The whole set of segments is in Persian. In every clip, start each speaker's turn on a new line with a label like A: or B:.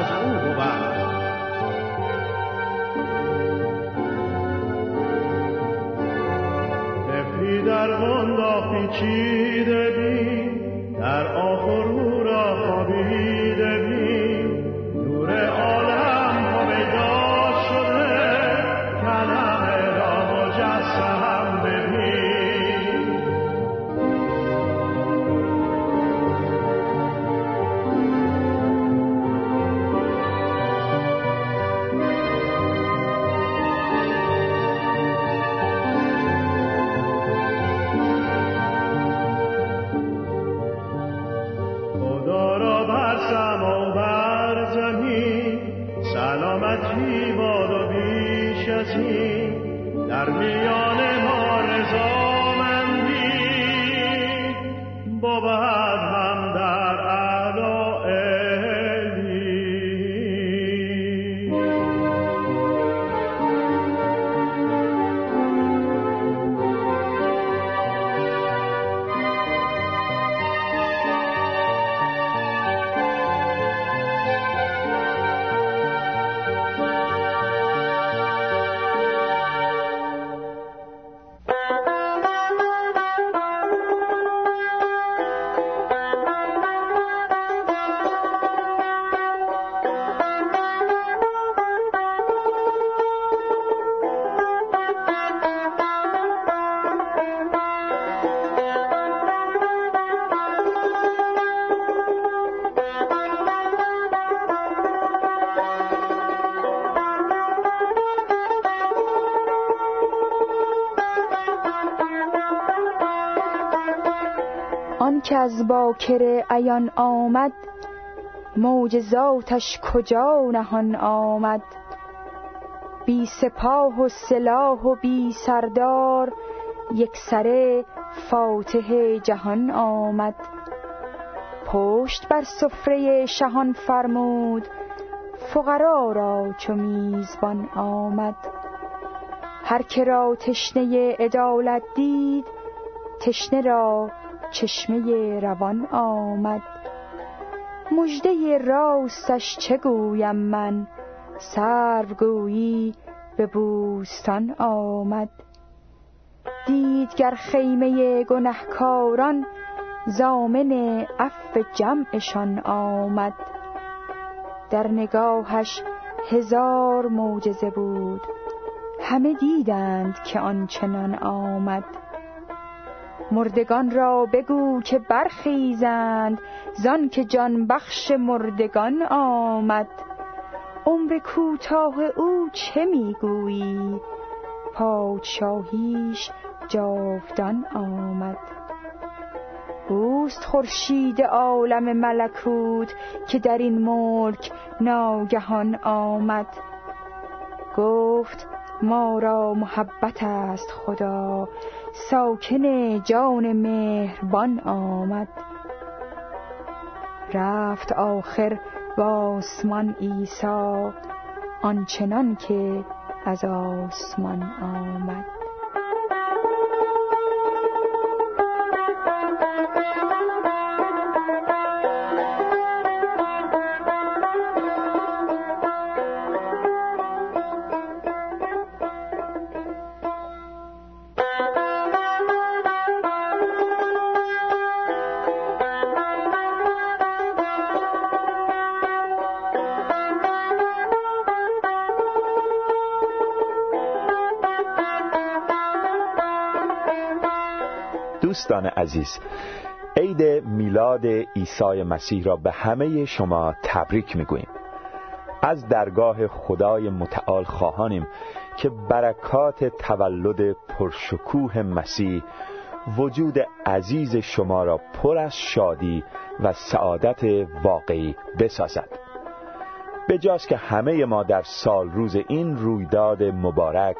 A: از او بود در پیچیده در آخر
B: از باکر عیان آمد معجزاتش کجا نهان آمد؟ بی سپاه و سلاح و بی سردار یک سره فاتح جهان آمد. پشت بر سفره شهان فرمود فقرا را چو میزبان آمد. هر که را تشنه عدالت دید تشنه را چشمه روان آمد. مژده راستش چه گویم من؟ سرو به بوستان آمد. دیدگر خیمه گنهکاران زامن عفو جمعشان آمد. در نگاهش هزار معجزه بود. همه دیدند که آنچنان آمد. مردگان را بگو که برخیزند زان که جان بخش مردگان آمد. عمر کوتاه او چه می‌گویی؟ پادشاهیش جاودان آمد. اوست خورشید عالم ملکوت که در این ملک ناگهان آمد. گفت ما را محبت است خدا. ساکن جان مهربان آمد. رفت آخر با آسمان عیسی آنچنان که از آسمان آمد.
C: دوستان عزیز عید میلاد عیسی مسیح را به همه شما تبریک می‌گوییم. از درگاه خدای متعال خواهانیم که برکات تولد پرشکوه مسیح وجود عزیز شما را پر از شادی و سعادت واقعی بسازد. به که همه ما در سال روز این رویداد مبارک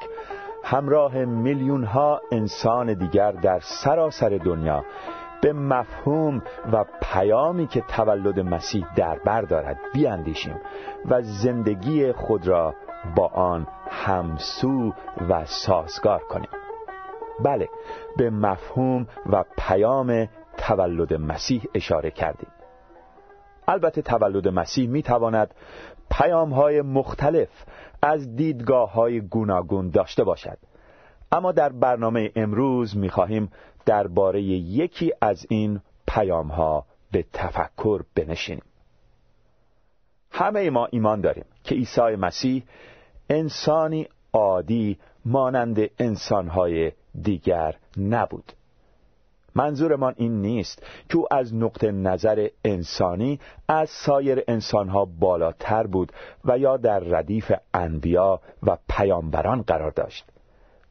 C: همراه میلیون ها انسان دیگر در سراسر دنیا به مفهوم و پیامی که تولد مسیح در بر دارد بیاندیشیم و زندگی خود را با آن همسو و سازگار کنیم. بله به مفهوم و پیام تولد مسیح اشاره کردیم. البته تولد مسیح می تواند پیام های مختلف از دیدگاه های گوناگون داشته باشد. اما در برنامه امروز می خواهیم درباره یکی از این پیام ها به تفکر بنشینیم. همه ما ایمان داریم که عیسی مسیح انسانی عادی مانند انسانهای دیگر نبود. منظورمان این نیست که او از نقطه نظر انسانی از سایر انسانها بالاتر بود و یا در ردیف انبیا و پیامبران قرار داشت.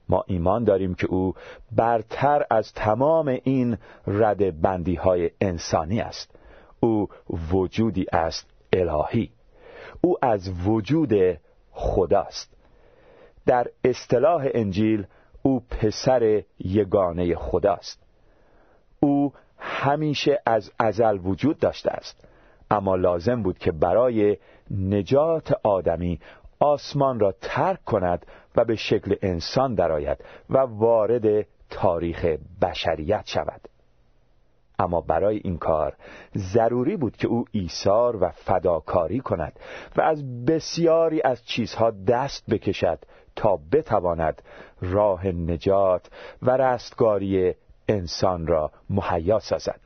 C: ما ایمان داریم که او برتر از تمام این رد بندی های انسانی است. او وجودی است الهی. او از وجود خداست. در اصطلاح انجیل او پسر یگانه خداست. او همیشه از ازل وجود داشته است. اما لازم بود که برای نجات آدمی آسمان را ترک کند و به شکل انسان درآید و وارد تاریخ بشریت شود. اما برای این کار ضروری بود که او ایثار و فداکاری کند و از بسیاری از چیزها دست بکشد تا بتواند راه نجات و رستگاری انسان را مهیا سازد.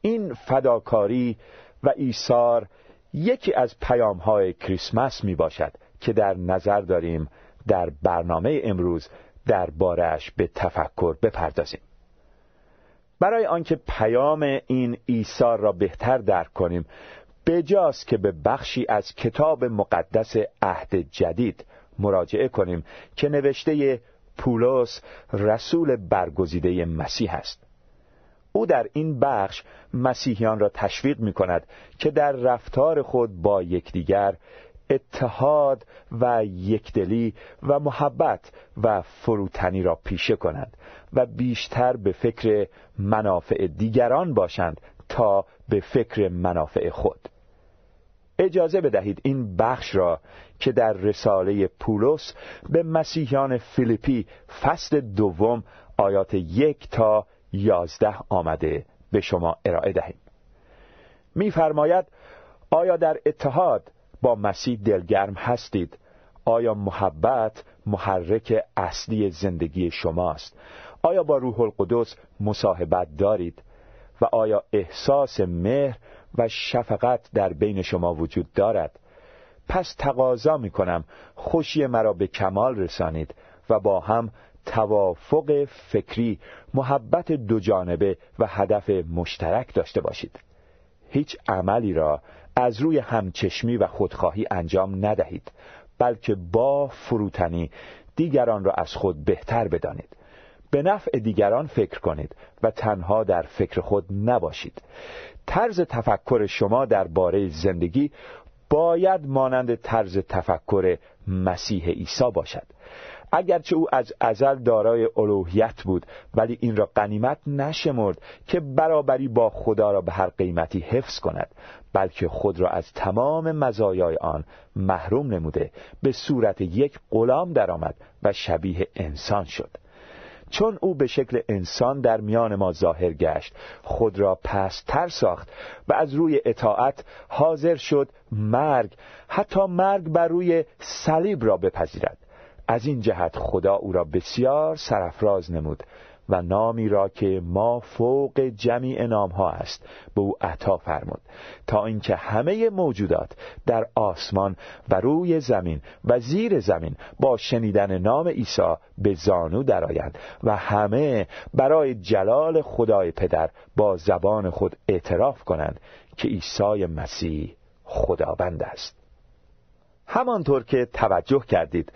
C: این فداکاری و ایثار یکی از پیام های کریسمس می باشد که در نظر داریم در برنامه امروز در بارش به تفکر بپردازیم. برای آنکه پیام این ایثار را بهتر درک کنیم بجاست که به بخشی از کتاب مقدس عهد جدید مراجعه کنیم که نوشته پولس رسول برگزیده مسیح است. او در این بخش مسیحیان را تشویق می کند که در رفتار خود با یکدیگر اتحاد و یکدلی و محبت و فروتنی را پیشه کنند و بیشتر به فکر منافع دیگران باشند تا به فکر منافع خود. اجازه بدهید این بخش را که در رساله پولس به مسیحیان فیلیپی فصل دوم آیات یک تا یازده آمده به شما ارائه دهیم. میفرماید آیا در اتحاد با مسیح دلگرم هستید؟ آیا محبت محرک اصلی زندگی شماست؟ آیا با روح القدس مصاحبت دارید؟ و آیا احساس مهر و شفقت در بین شما وجود دارد. پس تقاضا می کنم خوشی مرا به کمال رسانید و با هم توافق فکری محبت دو جانبه و هدف مشترک داشته باشید. هیچ عملی را از روی همچشمی و خودخواهی انجام ندهید بلکه با فروتنی دیگران را از خود بهتر بدانید. به نفع دیگران فکر کنید و تنها در فکر خود نباشید. طرز تفکر شما درباره زندگی باید مانند طرز تفکر مسیح عیسی باشد. اگرچه او از ازل دارای الوهیت بود ولی این را قنیمت نشمرد که برابری با خدا را به هر قیمتی حفظ کند بلکه خود را از تمام مزایای آن محروم نموده به صورت یک غلام درآمد و شبیه انسان شد. چون او به شکل انسان در میان ما ظاهر گشت خود را پستر ساخت و از روی اطاعت حاضر شد مرگ حتی مرگ بر روی صلیب را بپذیرد. از این جهت خدا او را بسیار سرفراز نمود. و نامی را که ما فوق جمیع ها است به او عطا فرمود. تا اینکه همه موجودات در آسمان و روی زمین و زیر زمین با شنیدن نام عیسی به زانو درآیند و همه برای جلال خدای پدر با زبان خود اعتراف کنند که عیسی مسیح خداوند است. همانطور که توجه کردید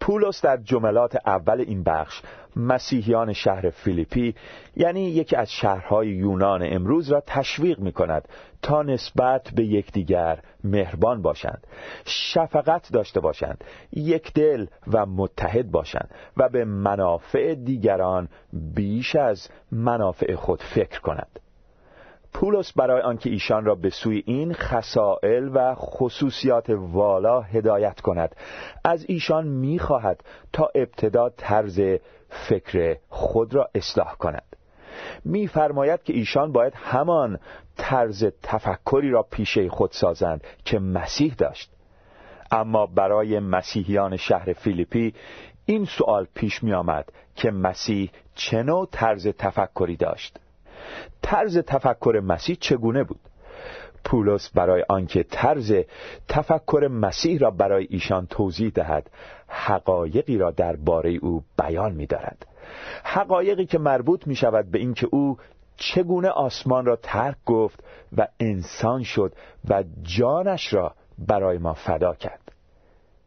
C: پولس در جملات اول این بخش مسیحیان شهر فیلیپی یعنی یکی از شهرهای یونان امروز را تشویق می کند تا نسبت به یکدیگر مهربان باشند شفقت داشته باشند یک دل و متحد باشند و به منافع دیگران بیش از منافع خود فکر کنند. پولس برای آنکه ایشان را به سوی این خسائل و خصوصیات والا هدایت کند. از ایشان می‌خواهد تا ابتدا طرز فکر خود را اصلاح کند. میفرماید که ایشان باید همان طرز تفکری را پیشه خود سازند که مسیح داشت. اما برای مسیحیان شهر فیلیپی این سوال پیش می آمد که مسیح چه نوع طرز تفکری داشت. طرز تفکر مسیح چگونه بود؟ پولس برای آنکه طرز تفکر مسیح را برای ایشان توضیح دهد حقایقی را درباره او بیان می دارد حقایقی که مربوط می شود به اینکه او چگونه آسمان را ترک گفت و انسان شد و جانش را برای ما فدا کرد.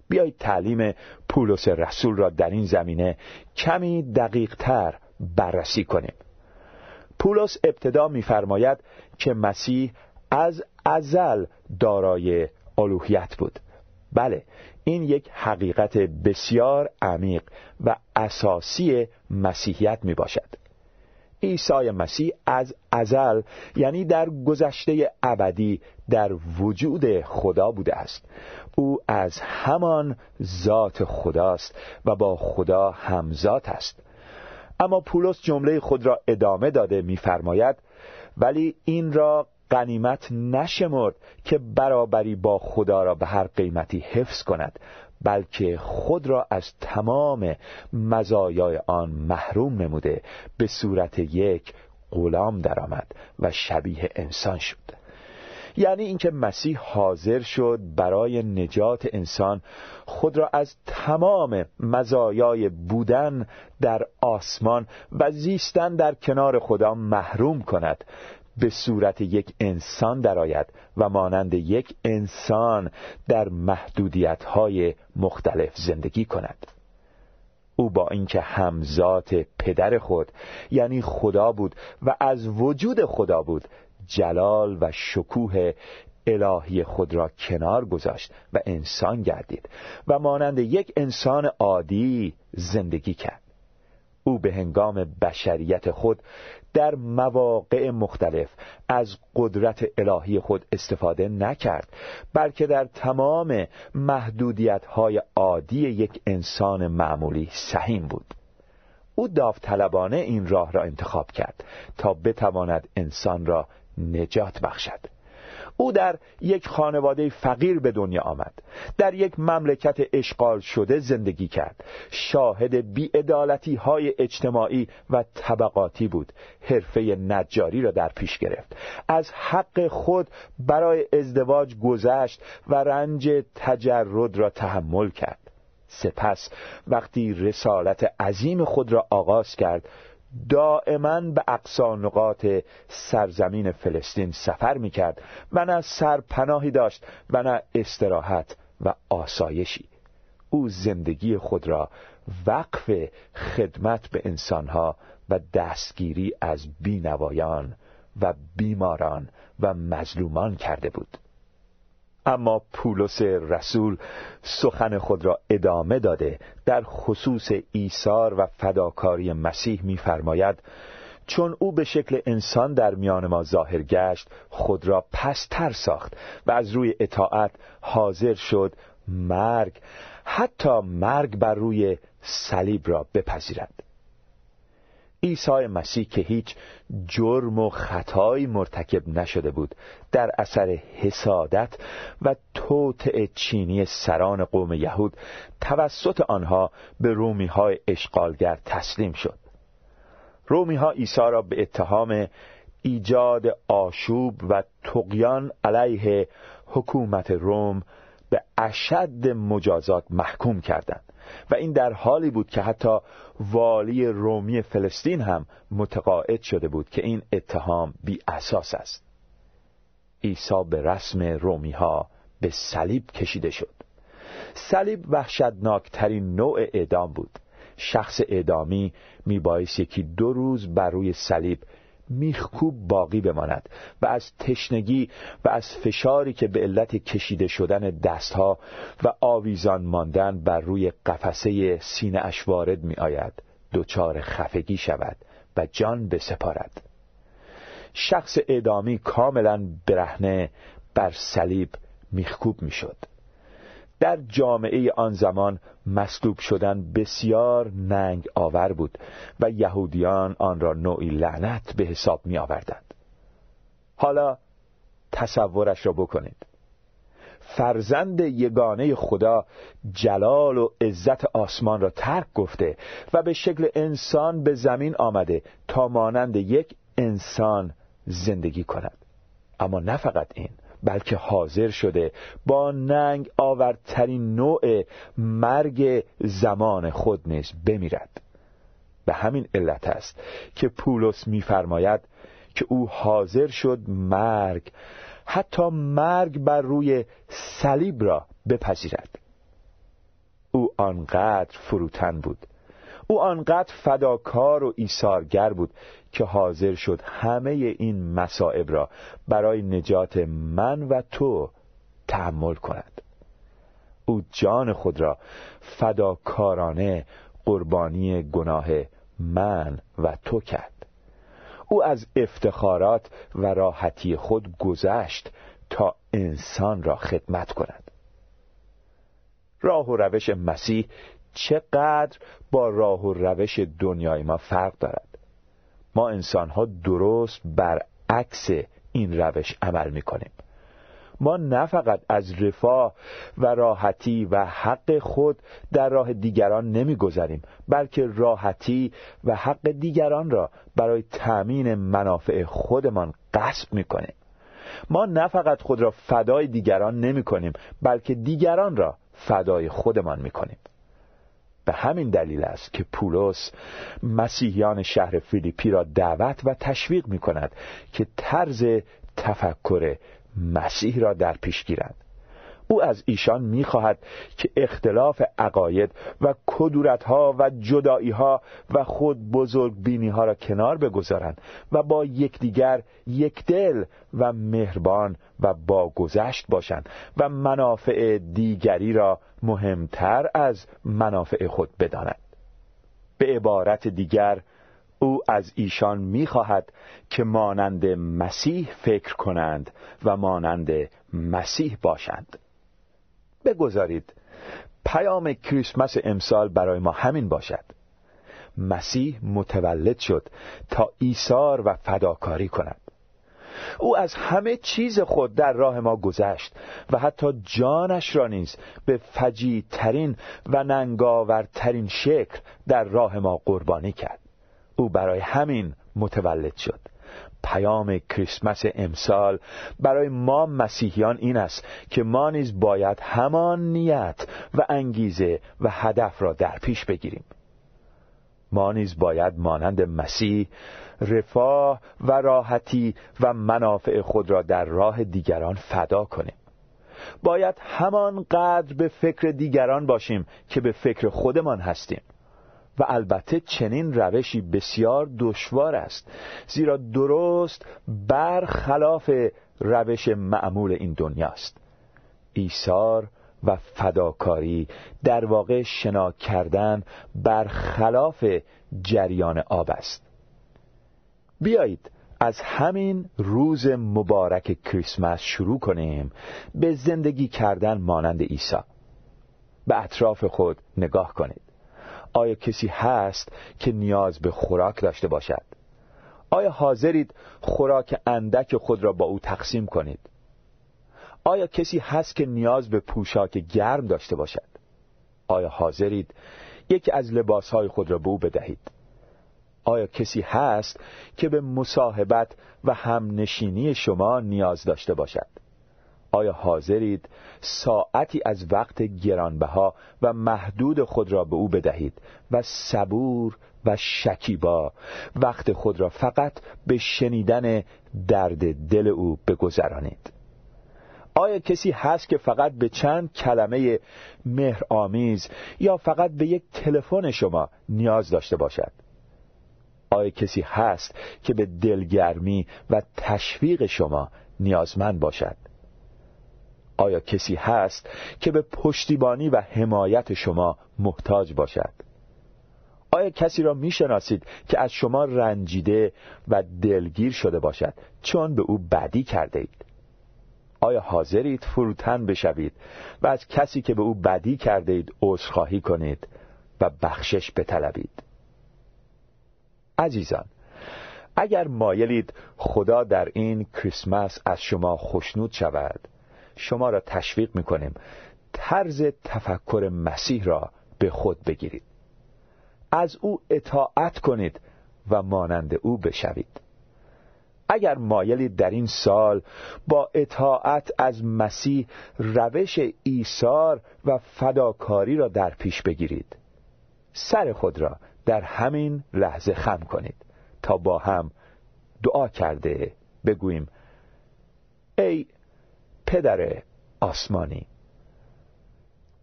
C: بیایید تعلیم پولس رسول را در این زمینه کمی دقیق تر بررسی کنیم. پولس ابتدا می‌فرماید که مسیح از ازل دارای الوهیت بود. بله این یک حقیقت بسیار عمیق و اساسی مسیحیت می باشد عیسی مسیح از ازل یعنی در گذشته ابدی در وجود خدا بوده است. او از همان ذات خداست و با خدا همزاد است. اما پولس جمله خود را ادامه داده می‌فرماید ولی این را غنیمت نشمرد که برابری با خدا را به هر قیمتی حفظ کند بلکه خود را از تمام مزایای آن محروم نموده به صورت یک غلام درآمد و شبیه انسان شد. یعنی اینکه مسیح حاضر شد برای نجات انسان خود را از تمام مزایای بودن در آسمان و زیستن در کنار خدا محروم کند. به صورت یک انسان درآید و مانند یک انسان در محدودیت های مختلف زندگی کند. او با اینکه همزات پدر خود یعنی خدا بود و از وجود خدا بود جلال و شکوه الهی خود را کنار گذاشت و انسان گردید و مانند یک انسان عادی زندگی کرد. او به هنگام بشریت خود در مواقع مختلف از قدرت الهی خود استفاده نکرد بلکه در تمام محدودیت های عادی یک انسان معمولی سهیم بود. او داوطلبانه این راه را انتخاب کرد تا بتواند انسان را نجات بخشد. او در یک خانواده فقیر به دنیا آمد. در یک مملکت اشغال شده زندگی کرد. شاهد بیعدالتی های اجتماعی و طبقاتی بود. حرفه نجاری را در پیش گرفت. از حق خود برای ازدواج گذشت و رنج تجرد را تحمل کرد. سپس وقتی رسالت عظیم خود را آغاز کرد دائما به اقصا نقاط سرزمین فلسطین سفر می کرد و نه سرپناهی داشت و نه استراحت و آسایشی. او زندگی خود را وقف خدمت به انسانها و دستگیری از بینوایان و بیماران و مظلومان کرده بود. اما پولس رسول سخن خود را ادامه داده. در خصوص ایثار و فداکاری مسیح می‌فرماید چون او به شکل انسان در میان ما ظاهر گشت خود را پستر ساخت و از روی اطاعت حاضر شد مرگ حتی مرگ بر روی صلیب را بپذیرد. عیسی مسیح که هیچ جرم و خطایی مرتکب نشده بود در اثر حسادت و توطع چینی سران قوم یهود توسط آنها به رومی های اشغالگر تسلیم شد. رومی ها عیسی را به اتهام ایجاد آشوب و تقیان علیه حکومت روم به اشد مجازات محکوم کردند. و این در حالی بود که حتی والی رومی فلسطین هم متقاعد شده بود که این اتهام بی اساس است. عیسی به رسم رومی ها به صلیب کشیده شد. صلیب وحشتناکترین نوع اعدام بود. شخص اعدامی میبایست یکی دو روز بر روی صلیب میخکوب باقی بماند و از تشنگی و از فشاری که به علت کشیده شدن دستها و آویزان ماندن بر روی قفسه سینه اش وارد می آید دچار خفگی شود و جان بسپارد. شخص اعدامی کاملا برهنه بر صلیب میخکوب می‌شد. در جامعه آن زمان مصلوب شدن بسیار ننگ آور بود و یهودیان آن را نوعی لعنت به حساب می آوردند. حالا تصورش را بکنید. فرزند یگانه خدا جلال و عزت آسمان را ترک گفته و به شکل انسان به زمین آمده تا مانند یک انسان زندگی کند. اما نه فقط این. بلکه حاضر شده با ننگ آورترین نوع مرگ زمان خود نیز بمیرد. به همین علت است که پولس میفرماید که او حاضر شد مرگ حتی مرگ بر روی صلیب را بپذیرد. او آنقدر فروتن بود او آنقدر فداکار و ایثارگر بود که حاضر شد همه این مصائب را برای نجات من و تو تحمل کند. او جان خود را فداکارانه قربانی گناه من و تو کرد. او از افتخارات و راحتی خود گذشت تا انسان را خدمت کند. راه و روش مسیح چقدر با راه و روش دنیای ما فرق دارد. ما انسان ها درست برعکس این روش عمل می کنیم ما نه فقط از رفاه و راحتی و حق خود در راه دیگران نمیگذریم بلکه راحتی و حق دیگران را برای تأمین منافع خودمان قصب می‌کنیم. ما نه فقط خود را فدای دیگران نمی کنیم بلکه دیگران را فدای خودمان می کنیم به همین دلیل است که پولس مسیحیان شهر فیلیپی را دعوت و تشویق می کند که طرز تفکر مسیح را در پیش گیرند. او از ایشان می‌خواهد که اختلاف عقاید و کدورت ها و جدایی ها و خود بزرگ بینی ها را کنار بگذارند و با یکدیگر یک دل و مهربان و با گذشت باشند و منافع دیگری را مهمتر از منافع خود بدانند. به عبارت دیگر او از ایشان می‌خواهد که مانند مسیح فکر کنند و مانند مسیح باشند. بگذارید. پیام کریسمس امسال برای ما همین باشد. مسیح متولد شد تا ایثار و فداکاری کند. او از همه چیز خود در راه ما گذشت و حتی جانش را نیز به فجی ترین و ننگاورترین شکل در راه ما قربانی کرد. او برای همین متولد شد. پیام کریسمس امسال برای ما مسیحیان این است که ما نیز باید همان نیت و انگیزه و هدف را در پیش بگیریم. ما نیز باید مانند مسیح رفاه و راحتی و منافع خود را در راه دیگران فدا کنیم. باید همان قدر به فکر دیگران باشیم که به فکر خودمان هستیم. و البته چنین روشی بسیار دشوار است زیرا درست برخلاف روش معمول این دنیاست ایثار و فداکاری در واقع شنا کردن برخلاف جریان آب است. بیایید از همین روز مبارک کریسمس شروع کنیم به زندگی کردن مانند عیسی. به اطراف خود نگاه کنید. آیا کسی هست که نیاز به خوراک داشته باشد؟ آیا حاضرید خوراک اندک خود را با او تقسیم کنید؟ آیا کسی هست که نیاز به پوشاک گرم داشته باشد؟ آیا حاضرید یکی از لباسهای خود را به او بدهید؟ آیا کسی هست که به مصاحبت و همنشینی شما نیاز داشته باشد؟ آیا حاضرید ساعتی از وقت گرانبها و محدود خود را به او بدهید و صبور و شکیبا؟ وقت خود را فقط به شنیدن درد دل او بگذرانید. آیا کسی هست که فقط به چند کلمه مهرآمیز یا فقط به یک تلفن شما نیاز داشته باشد؟ آیا کسی هست که به دلگرمی و تشویق شما نیازمند باشد؟ آیا کسی هست که به پشتیبانی و حمایت شما محتاج باشد؟ آیا کسی را می‌شناسید که از شما رنجیده و دلگیر شده باشد چون به او بدی کرده اید؟ آیا حاضرید فروتن بشوید و از کسی که به او بدی کرده اید عذرخواهی کنید و بخشش بطلبید؟ عزیزان اگر مایلید خدا در این کریسمس از شما خوشنود شود شما را تشویق می‌کنیم طرز تفکر مسیح را به خود بگیرید. از او اطاعت کنید و مانند او بشوید. اگر مایلید در این سال با اطاعت از مسیح روش ایثار و فداکاری را در پیش بگیرید سر خود را در همین لحظه خم کنید تا با هم دعا کرده بگوییم ای پدر آسمانی.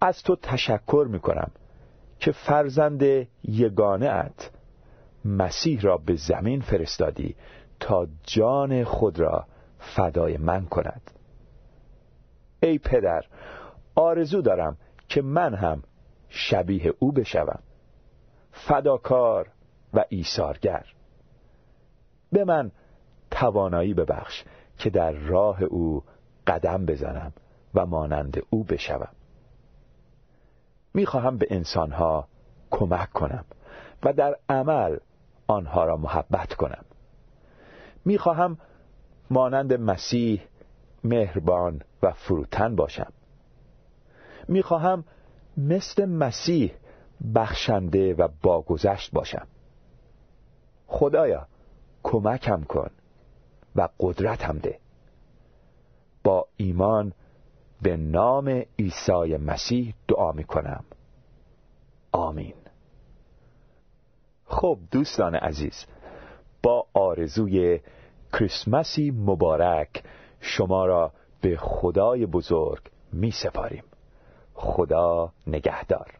C: از تو تشکر می کنم که فرزند یگانه ات مسیح را به زمین فرستادی تا جان خود را فدای من کند. ای پدر آرزو دارم که من هم شبیه او بشوم. فداکار و ایثارگر. به من توانایی ببخش که در راه او قدم بزنم و مانند او بشوم. می‌خواهم به انسانها کمک کنم و در عمل آنها را محبت کنم. می‌خواهم مانند مسیح مهربان و فروتن باشم. می‌خواهم مثل مسیح بخشنده و باگذشت باشم. خدایا کمکم کن و قدرتم ده. با ایمان به نام عیسی مسیح دعا می کنم آمین. خب دوستان عزیز با آرزوی کریسمسی مبارک شما را به خدای بزرگ می سپاریم خدا نگهدار.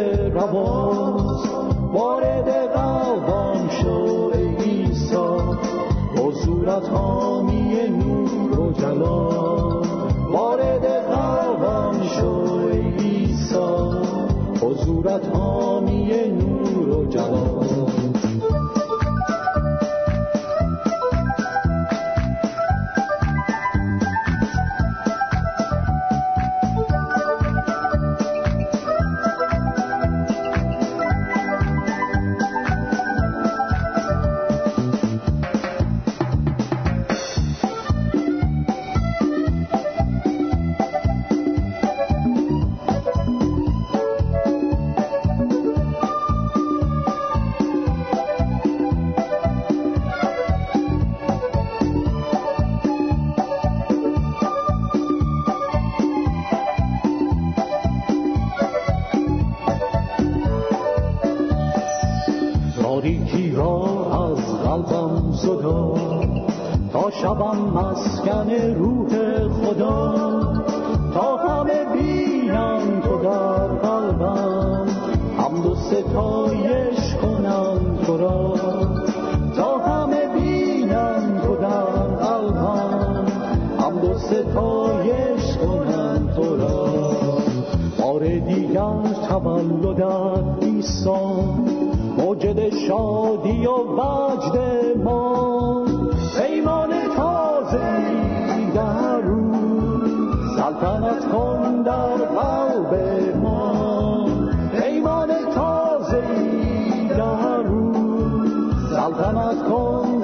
D: ستایش کنم تو را. تا همه بینم تو در قلبم حمد و ستایش کنم تو را. بار دیگر تولدت عیسی موجد شادی و وجد ما. سلطنت کن در قلب Altana con